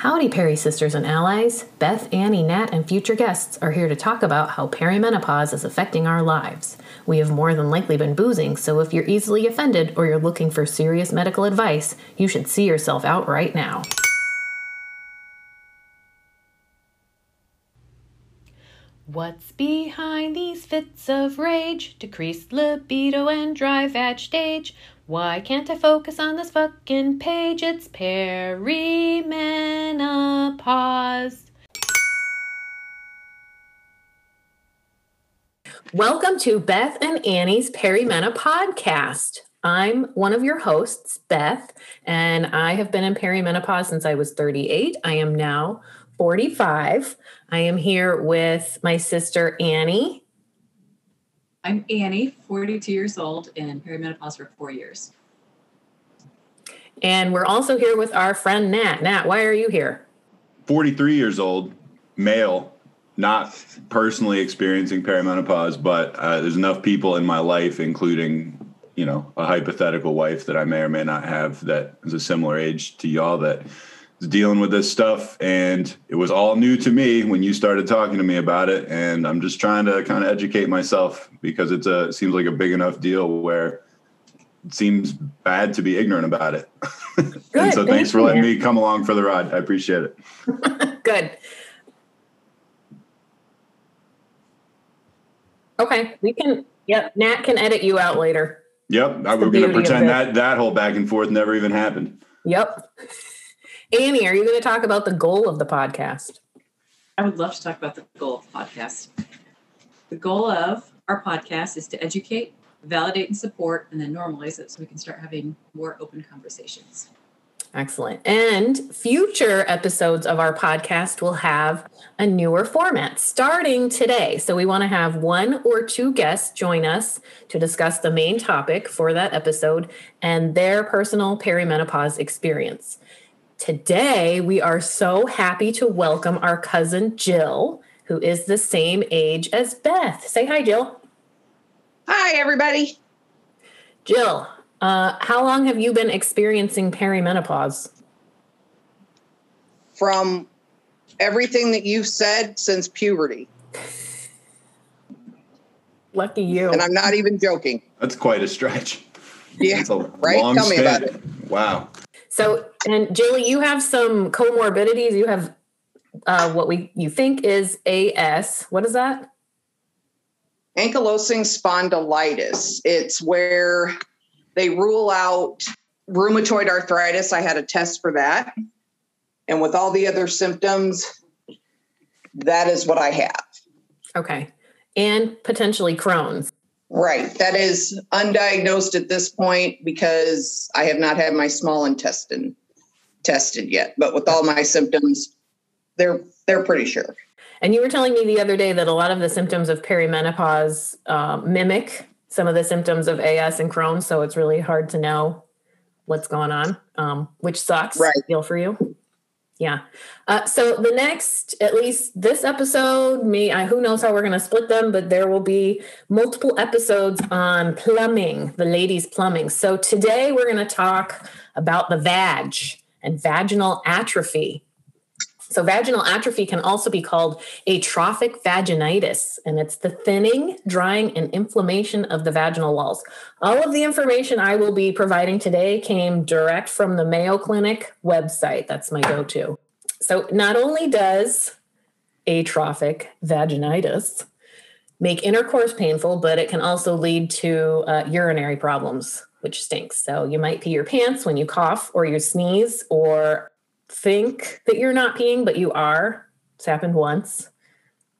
Howdy, Perry sisters and allies. Beth, Annie, Nat, and future guests are here to talk about how perimenopause is affecting our lives. We have more than likely been boozing, so if you're easily offended or you're looking for serious medical advice, you should see yourself out right now. What's behind these fits of rage? Decreased libido and dry vag stage. Why can't I focus on this fucking page? It's perimenopause. Welcome to Beth and Annie's Perimena podcast. I'm one of your hosts, Beth, and I have been in perimenopause since I was 38. I am now 45. I am here with my sister Annie. I'm Annie, 42 years old, and perimenopause for four years. And we're also here with our friend Nat. Nat, why are you here? 43 years old, male, not personally experiencing perimenopause, but uh, there's enough people in my life, including you know a hypothetical wife that I may or may not have that is a similar age to y'all that dealing with this stuff, and it was all new to me when you started talking to me about it, and I'm just trying to kind of educate myself because it's a it seems like a big enough deal where it seems bad to be ignorant about it. and so thanks for letting me come along for the ride. I appreciate it. Good. Okay, we can. Yep, Nat can edit you out later. Yep, I, we're going to pretend that that whole back and forth never even happened. Yep. Annie, are you going to talk about the goal of the podcast? I would love to talk about the goal of the podcast. The goal of our podcast is to educate, validate, and support, and then normalize it so we can start having more open conversations. Excellent. And future episodes of our podcast will have a newer format starting today. So we want to have one or two guests join us to discuss the main topic for that episode and their personal perimenopause experience. Today, we are so happy to welcome our cousin Jill, who is the same age as Beth. Say hi, Jill. Hi, everybody. Jill, uh, how long have you been experiencing perimenopause? From everything that you've said since puberty. Lucky you. And I'm not even joking. That's quite a stretch. Yeah, right? Tell me about it. Wow. So, and Jilly, you have some comorbidities. You have uh, what we you think is AS. What is that? Ankylosing spondylitis. It's where they rule out rheumatoid arthritis. I had a test for that. And with all the other symptoms, that is what I have. Okay. And potentially Crohn's. Right. That is undiagnosed at this point because I have not had my small intestine tested yet. But with all my symptoms, they're they're pretty sure. And you were telling me the other day that a lot of the symptoms of perimenopause uh, mimic some of the symptoms of AS and Crohn's, so it's really hard to know what's going on, um, which sucks. Right. Feel for you. Yeah. Uh, so the next, at least this episode, me, I, who knows how we're going to split them, but there will be multiple episodes on plumbing, the ladies' plumbing. So today we're going to talk about the vag and vaginal atrophy. So, vaginal atrophy can also be called atrophic vaginitis, and it's the thinning, drying, and inflammation of the vaginal walls. All of the information I will be providing today came direct from the Mayo Clinic website. That's my go to. So, not only does atrophic vaginitis make intercourse painful, but it can also lead to uh, urinary problems, which stinks. So, you might pee your pants when you cough or you sneeze or think that you're not peeing, but you are. It's happened once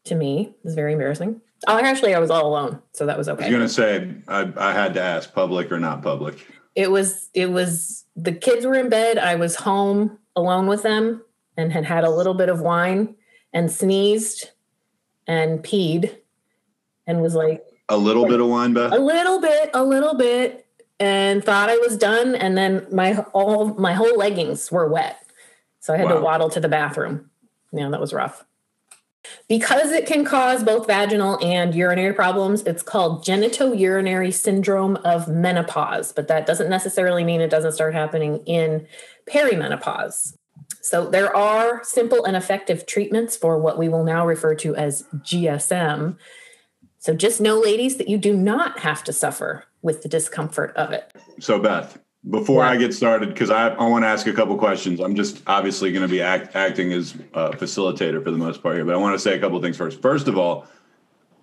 to me. It's very embarrassing. Oh, actually, I was all alone, so that was okay. You're gonna say I, I had to ask public or not public. It was. It was. The kids were in bed. I was home alone with them and had had a little bit of wine and sneezed and peed and was like a little like, bit of wine, Beth. A little bit. A little bit. And thought I was done, and then my all my whole leggings were wet. So I had wow. to waddle to the bathroom. Yeah, that was rough. Because it can cause both vaginal and urinary problems, it's called genitourinary syndrome of menopause, but that doesn't necessarily mean it doesn't start happening in perimenopause. So there are simple and effective treatments for what we will now refer to as GSM. So just know, ladies, that you do not have to suffer with the discomfort of it. So Beth, before Yeah. I get started, because I, I want to ask a couple questions. I'm just obviously going to be act, acting as a facilitator for the most part here, but I want to say a couple things first. First of all,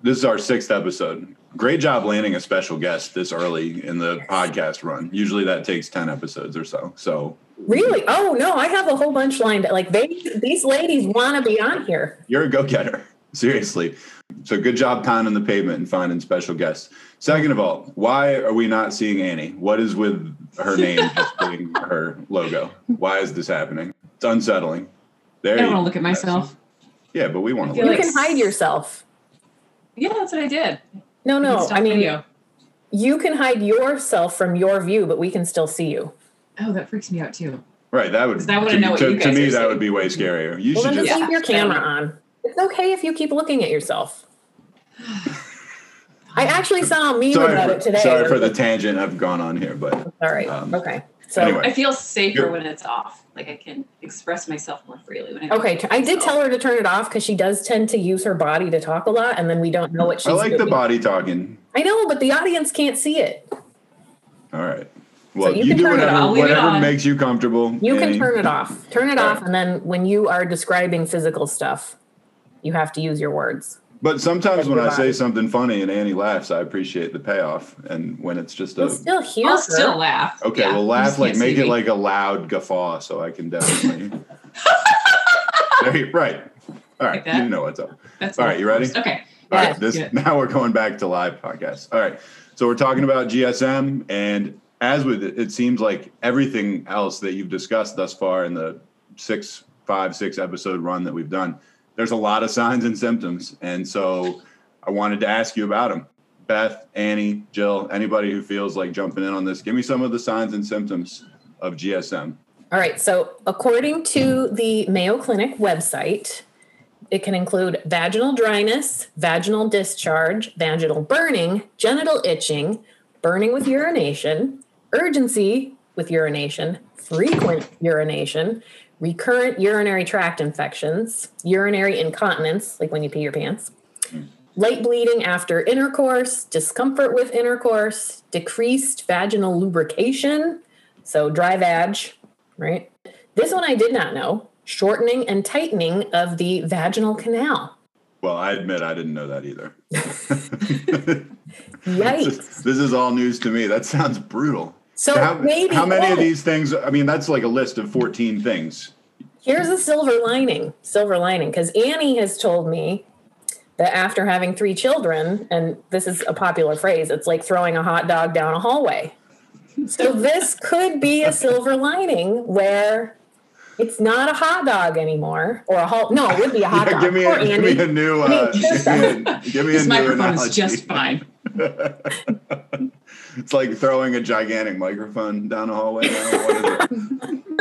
this is our sixth episode. Great job landing a special guest this early in the podcast run. Usually that takes 10 episodes or so. So Really? Oh no, I have a whole bunch lined up. Like they these ladies want to be on here. you're a go-getter. Seriously. So good job pounding the pavement and finding special guests. Second of all, why are we not seeing Annie? What is with her name just being her logo? Why is this happening? It's unsettling. There I don't you want to look at myself. Yeah, but we want to feel look. You like can hide yourself. Yeah, that's what I did. No, no. I mean, video. you can hide yourself from your view, but we can still see you. Oh, that freaks me out too. Right, that would. I wanna to, know what to, you to me, that seeing. would be way scarier. You Well, should then just. just leave your camera on. It's okay if you keep looking at yourself. I actually saw a meme Sorry, about for, it today. sorry for the tangent I've gone on here, but All right. um, okay. So anyway. I feel safer You're- when it's off. Like I can express myself more freely when I okay, look I did tell her to turn it off because she does tend to use her body to talk a lot, and then we don't know what she's I like the body talking. I know, but the audience can't see it. All right. Well, you you, can do turn it whatever, on. I'll it whatever makes you comfortable. You can turn it off. Turn it All off, right. and then when you are describing physical stuff, you have to use your words. But sometimes when I say something funny and Annie laughs, I appreciate the payoff. And when it's just a You'll still hear I'll still laugh. okay, Yeah, well, you laugh like make it me. like a loud guffaw, so I can definitely. There right. All right, Like you know what's up. That's all right, you ready? Okay. All Yeah. right, this Good. now we're going back to live podcast. All right, so we're talking about GSM, and as with it, it seems like everything else that you've discussed thus far in the six, five, six episode run that we've done, there's a lot of signs and symptoms, and so I wanted to ask you about them. Beth, Annie, Jill, anybody who feels like jumping in on this, give me some of the signs and symptoms of GSM. All right. So, according to the Mayo Clinic website, it can include vaginal dryness, vaginal discharge, vaginal burning, genital itching, burning with urination, urgency with urination, frequent urination, recurrent urinary tract infections, urinary incontinence, like when you pee your pants, light bleeding after intercourse, discomfort with intercourse, decreased vaginal lubrication, so dry vag, right? This one I did not know. Shortening and tightening of the vaginal canal. Well, I admit I didn't know that either. Yikes. this, this is all news to me. That sounds brutal. So how, maybe how many of these things? I mean, that's like a list of 14 things. Here's a silver lining. Silver lining, because Annie has told me that after having three children, and this is a popular phrase, it's like throwing a hot dog down a hallway. So this could be a silver lining where it's not a hot dog anymore, or a hot. No, it would be a hot Yeah, dog. give me Poor a, give me a new. I Uh, give me a, give me This a new microphone is just fine. it's like throwing a gigantic microphone down a hallway. Now. What is it?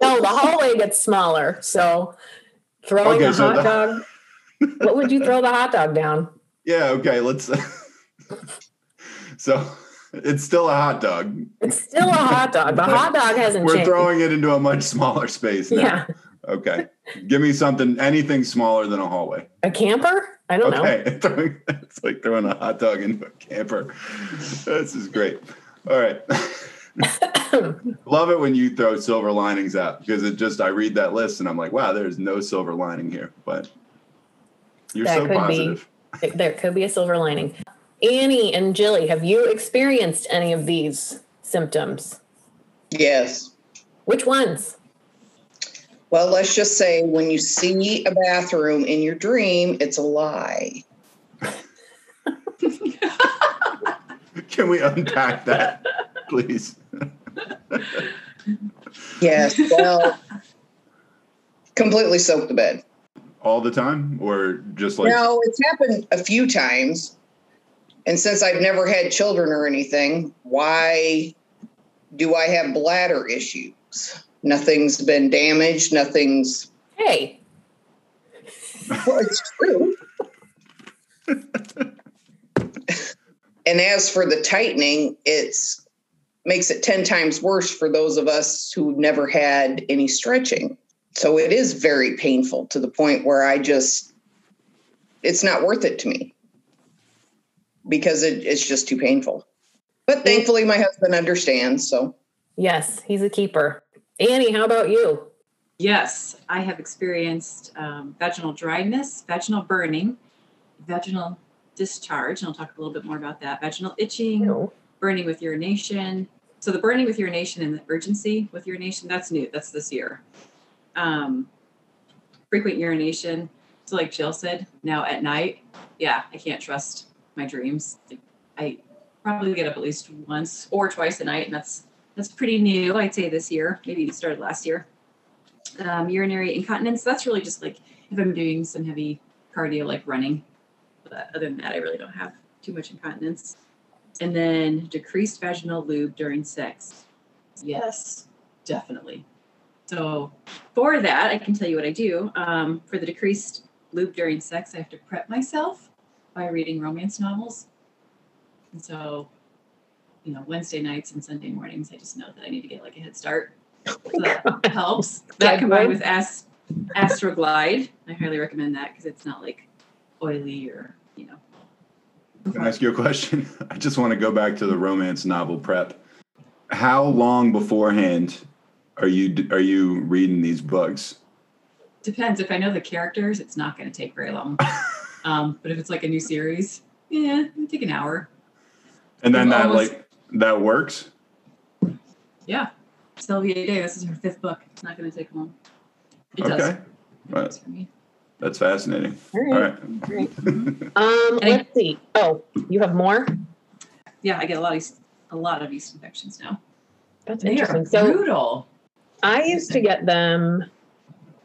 No, the hallway gets smaller. So throwing Okay, a so hot the- dog. What would you throw the hot dog down? Yeah. Okay. Let's. so it's still a hot dog. It's still a hot dog. The hot dog hasn't We're changed. throwing it into a much smaller space now. yeah, Okay. Give me something, anything smaller than a hallway. a camper. I don't know. Okay, throwing, it's like throwing a hot dog into a camper. This is great. All right. Love it when you throw silver linings out because it just I read that list and I'm like, wow, there's no silver lining here. But you're That so could be. positive. There- There could be a silver lining. Annie and Jilly, have you experienced any of these symptoms? Yes. Which ones? Well, let's just say when you see a bathroom in your dream, it's a lie. Can we unpack that, please? Yes. Well, completely soak the bed. All the time, or just like No, it's happened a few times. And since I've never had children or anything, why do I have bladder issues? Nothing's been damaged. Nothing's. Hey, Well, it's true. and as for the tightening, it's makes it 10 times worse for those of us who've never had any stretching. So it is very painful to the point where I just, it's not worth it to me because it, it's just too painful. But thankfully, my husband understands. So, Yes, he's a keeper. Annie, how about you? Yes, I have experienced um, vaginal dryness, vaginal burning, vaginal discharge, and I'll talk a little bit more about that. Vaginal itching, No. burning with urination. So the burning with urination and the urgency with urination, that's new. That's this year. Um, frequent urination. So like Jill said, now at night, yeah, I can't trust my dreams. I probably get up at least once or twice a night, and that's that's pretty new. I'd say this year, maybe it started last year. Um, urinary incontinence. That's really just like if I'm doing some heavy cardio, like running. But other than that, I really don't have too much incontinence. And then decreased vaginal lube during sex. Yes, definitely. So for that, I can tell you what I do. Um, for the decreased lube during sex, I have to prep myself by reading romance novels. And so, you know, Wednesday nights and Sunday mornings, I just know that I need to get like a head start. So that helps. That combined with Ast- Astroglide, I highly recommend that because it's not like oily or, you know, Can I ask you a question? I just want to go back to the romance novel prep. How long beforehand are you are you reading these books? Depends. If I know the characters, it's not going to take very long. um, but if it's like a new series, yeah, it'll take an hour. And then It's that almost- like that works. Yeah. Sylvia Day, this is her fifth book. It's not going to take long. It does. Okay, It Right. does for me. that's fascinating. All All right. right. Um, let's see. Oh, you have more? Yeah, I get a lot of yeast, a lot of yeast infections now. That's They are interesting. So brutal. I used to get them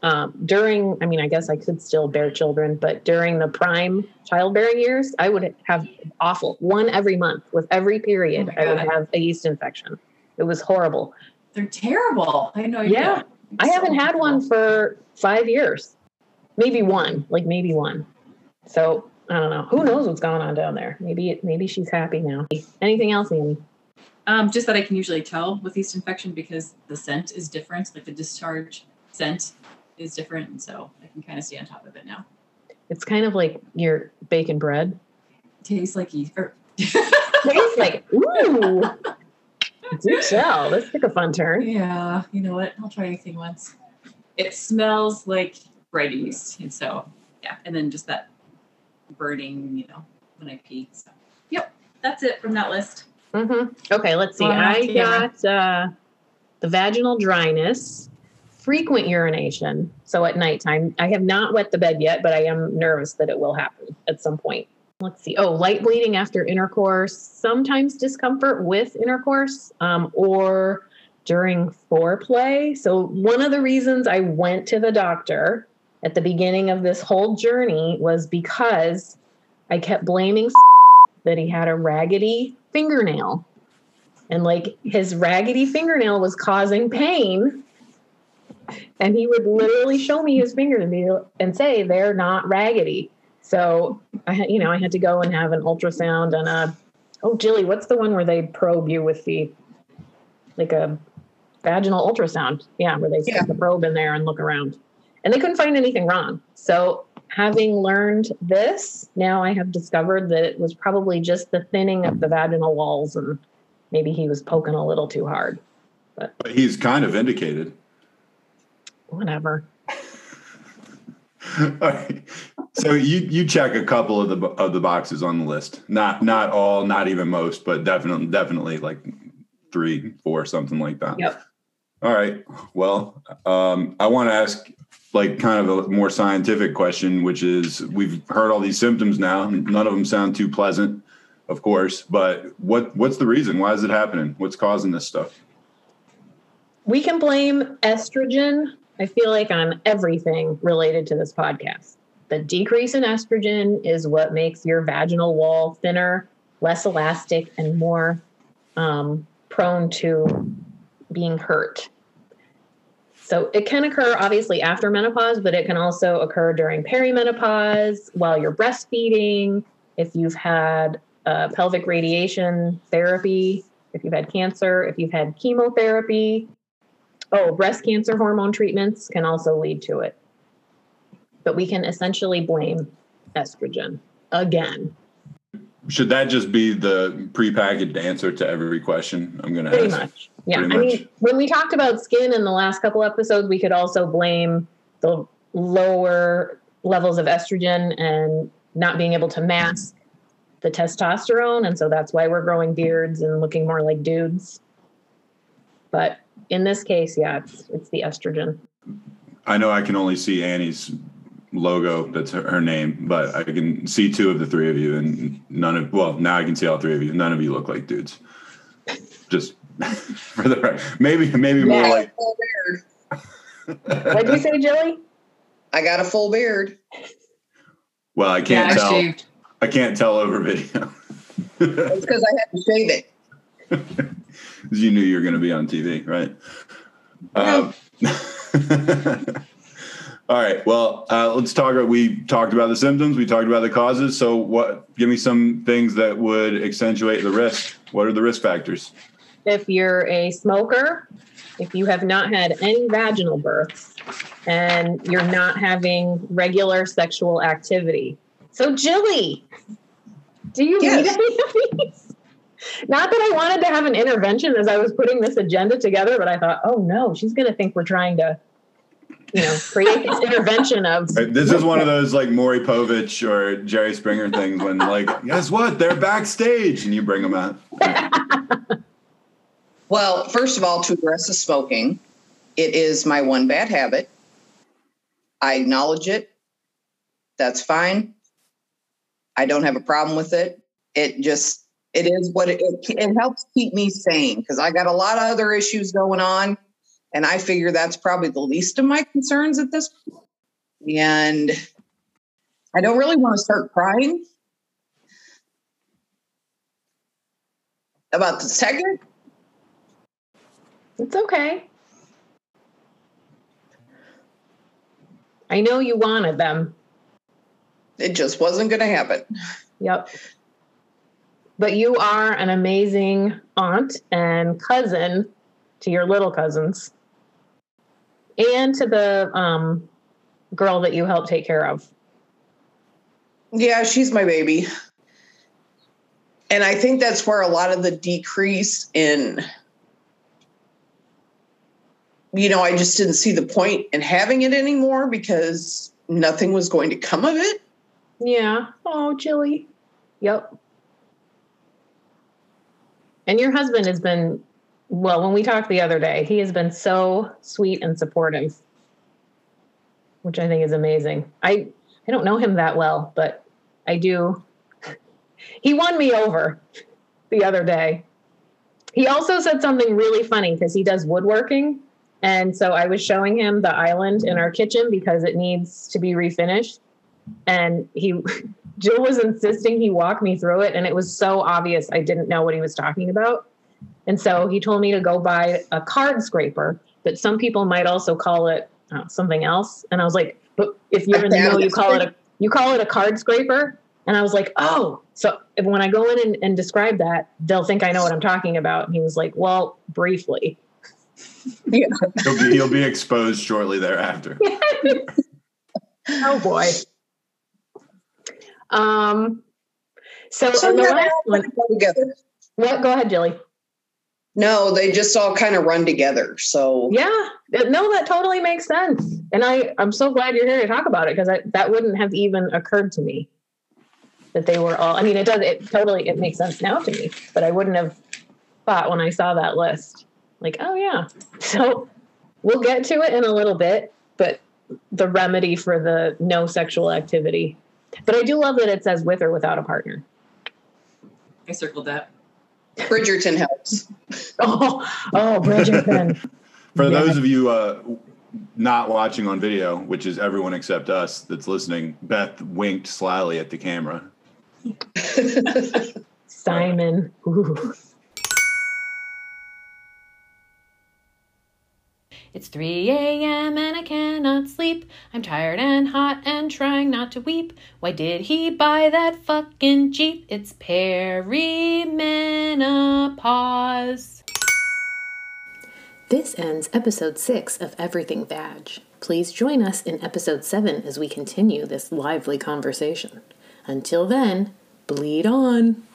um, during, I mean, I guess I could still bear children, but during the prime childbearing years, I would have awful one every month with every period. Oh I would have a yeast infection. It was horrible. They're terrible. I know. Yeah. I So haven't had one for five years, maybe one, like maybe one. So I don't know. Who knows what's going on down there? Maybe it, maybe she's happy now. Anything else, Annie? Um, just that I can usually tell with yeast infection because the scent is different. Like the discharge scent is different, and so I can kind of stay on top of it now. It's kind of like your bacon bread. tastes like yeast. Or Tastes like ooh. Do tell. This took a fun turn. yeah, you know what? I'll try anything once. It smells like bread yeast, and so yeah, and then just that burning, you know, when I pee. So yep, that's it from that list. Mm-hmm. Okay, let's see. Well, I got uh, the vaginal dryness, frequent urination. So at nighttime, I have not wet the bed yet, but I am nervous that it will happen at some point. Let's see. Oh, light bleeding after intercourse, sometimes discomfort with intercourse um, or during foreplay. So, one of the reasons I went to the doctor at the beginning of this whole journey was because I kept blaming that he had a raggedy fingernail. And like his raggedy fingernail was causing pain. And he would literally show me his fingernail and say they're not raggedy. So I had, you know, I had to go and have an ultrasound and a oh Jilly, what's the one where they probe you with the like a vaginal ultrasound? Yeah, where they stick Yeah. the probe in there and look around. And they couldn't find anything wrong. So having learned this, now I have discovered that it was probably just the thinning of the vaginal walls and maybe he was poking a little too hard. But he's kind of indicated. Whatever. All right. So you you check a couple of the of the boxes on the list. Not not all, not even most, but definitely definitely like three, four, something like that. Yep. All right. Well, um, I want to ask like kind of a more scientific question, which is we've heard all these symptoms now. None of them sound too pleasant, of course. But what what's the reason? Why is it happening? What's causing this stuff? We can blame estrogen, I feel like, on everything related to this podcast. The decrease in estrogen is what makes your vaginal wall thinner, less elastic, and more um, prone to being hurt. So it can occur obviously after menopause, but it can also occur during perimenopause while you're breastfeeding, if you've had uh, pelvic radiation therapy, if you've had cancer, if you've had chemotherapy, oh, breast cancer hormone treatments can also lead to it. But we can essentially blame estrogen again. Should that just be the prepackaged answer to every question I'm going to Pretty ask? much. Yeah. Pretty I much. mean, when we talked about skin in the last couple episodes, we could also blame the lower levels of estrogen and not being able to mask the testosterone. And so that's why we're growing beards and looking more like dudes. But in this case, yeah, it's, it's the estrogen. I know I can only see Annie's logo. That's her, her name, but I can see two of the three of you, and none of well, now I can see all three of you. None of you look like dudes. Just for the right, maybe maybe more I like full beard. What'd you say, Jilly? I got a full beard. well, I can't yeah, tell. shaved. I can't tell over video. It's because I had to shave it. 'Cause you knew you were going to be on TV, right? Um, all right. Well, uh, let's talk. We talked about the symptoms. We talked about the causes. So, what? Give me some things that would accentuate the risk. What are the risk factors? if you're a smoker, if you have not had any vaginal births, and you're not having regular sexual activity. So, Jilly, do you Yes. need any of these? Not that I wanted to have an intervention as I was putting this agenda together, but I thought, oh no, she's going to think we're trying to, you know, create this intervention of. Right, This is one of those like Maury Povich or Jerry Springer things when, like, guess what? They're backstage, and you bring them out. Well, first of all, to address the smoking, it is my one bad habit. I acknowledge it. That's fine. I don't have a problem with it. It just it is what it it, it helps keep me sane because I got a lot of other issues going on, and I figure that's probably the least of my concerns at this point. And I don't really want to start crying about the second. It's okay. I know you wanted them. It just wasn't going to happen. Yep. But you are an amazing aunt and cousin to your little cousins and to the um, girl that you help take care of. Yeah, she's my baby. And I think that's where a lot of the decrease in, you know, I just didn't see the point in having it anymore because nothing was going to come of it. Yeah. Oh, Jilly. Yep. And your husband has been, well, when we talked the other day, he has been so sweet and supportive, which I think is amazing. I, I don't know him that well, but I do. He won me over the other day. He also said something really funny because he does woodworking. And so I was showing him the island in our kitchen because it needs to be refinished. And he, Jill was insisting he walk me through it. And it was so obvious I didn't know what he was talking about. And so he told me to go buy a card scraper, but some people might also call it uh, something else. And I was like, but if you're in the know, you call it a, you call it a card scraper. And I was like, oh, so if, when I go in and, and describe that, they'll think I know what I'm talking about. And he was like, well, briefly. Yeah. He'll be, he'll be exposed shortly thereafter. oh boy. Um. So, So the last one. go together. What? Go ahead, Jilly. No, they just all kind of run together. So Yeah. No, that totally makes sense. And I, I'm so glad you're here to talk about it because that wouldn't have even occurred to me that they were all. I mean, it does. It totally. It makes sense now to me, but I wouldn't have thought when I saw that list. Like, oh yeah. So we'll get to it in a little bit, but the remedy for the no sexual activity. But I do love that it says with or without a partner. I circled that. Bridgerton helps. Oh, oh, Bridgerton. For Yeah. those of you uh, not watching on video, which is everyone except us that's listening, Beth winked slyly at the camera. Simon. Ooh. It's 3 a.m. and I cannot sleep. I'm tired and hot and trying not to weep. Why did he buy that fucking Jeep? It's perimenopause. This ends episode 6 of Everything Vag. Please join us in episode 7 as we continue this lively conversation. Until then, bleed on.